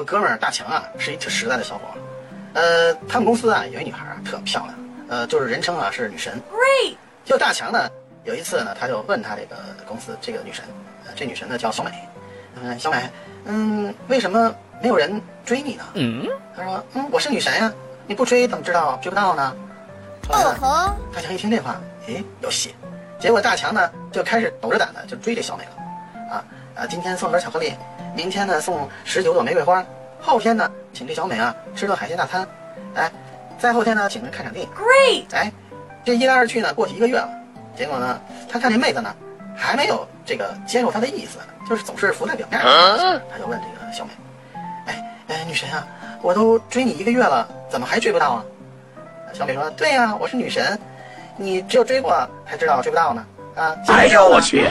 我哥们儿大强啊，是一挺实在的小伙儿。呃，他们公司啊有一女孩啊特漂亮，呃，就是人称啊是女神。Great. 就大强呢，有一次呢，他就问他这个公司这个女神，呃，这女神呢叫小美，嗯、小美，嗯，为什么没有人追你呢？嗯，他说，嗯，我是女神呀，你不追怎么知道追不到呢？后来呢哦吼，大强一听这话，诶，有戏。结果大强呢就开始抖着胆子就追这小美了，啊啊，今天送盒巧克力，明天呢送十九朵玫瑰花，后天呢请这小美啊吃顿海鲜大餐，哎，再后天呢请人看场电影。Great. 哎，这一来二去呢，过去一个月了，结果呢，他看这妹子呢，还没有这个接受他的意思，就是总是浮在表面上。他就问这个小美，哎哎，女神啊，我都追你一个月了，怎么还追不到啊？小美说，对呀、我是女神，你只有追过才知道追不到呢。啊，哎呦我去！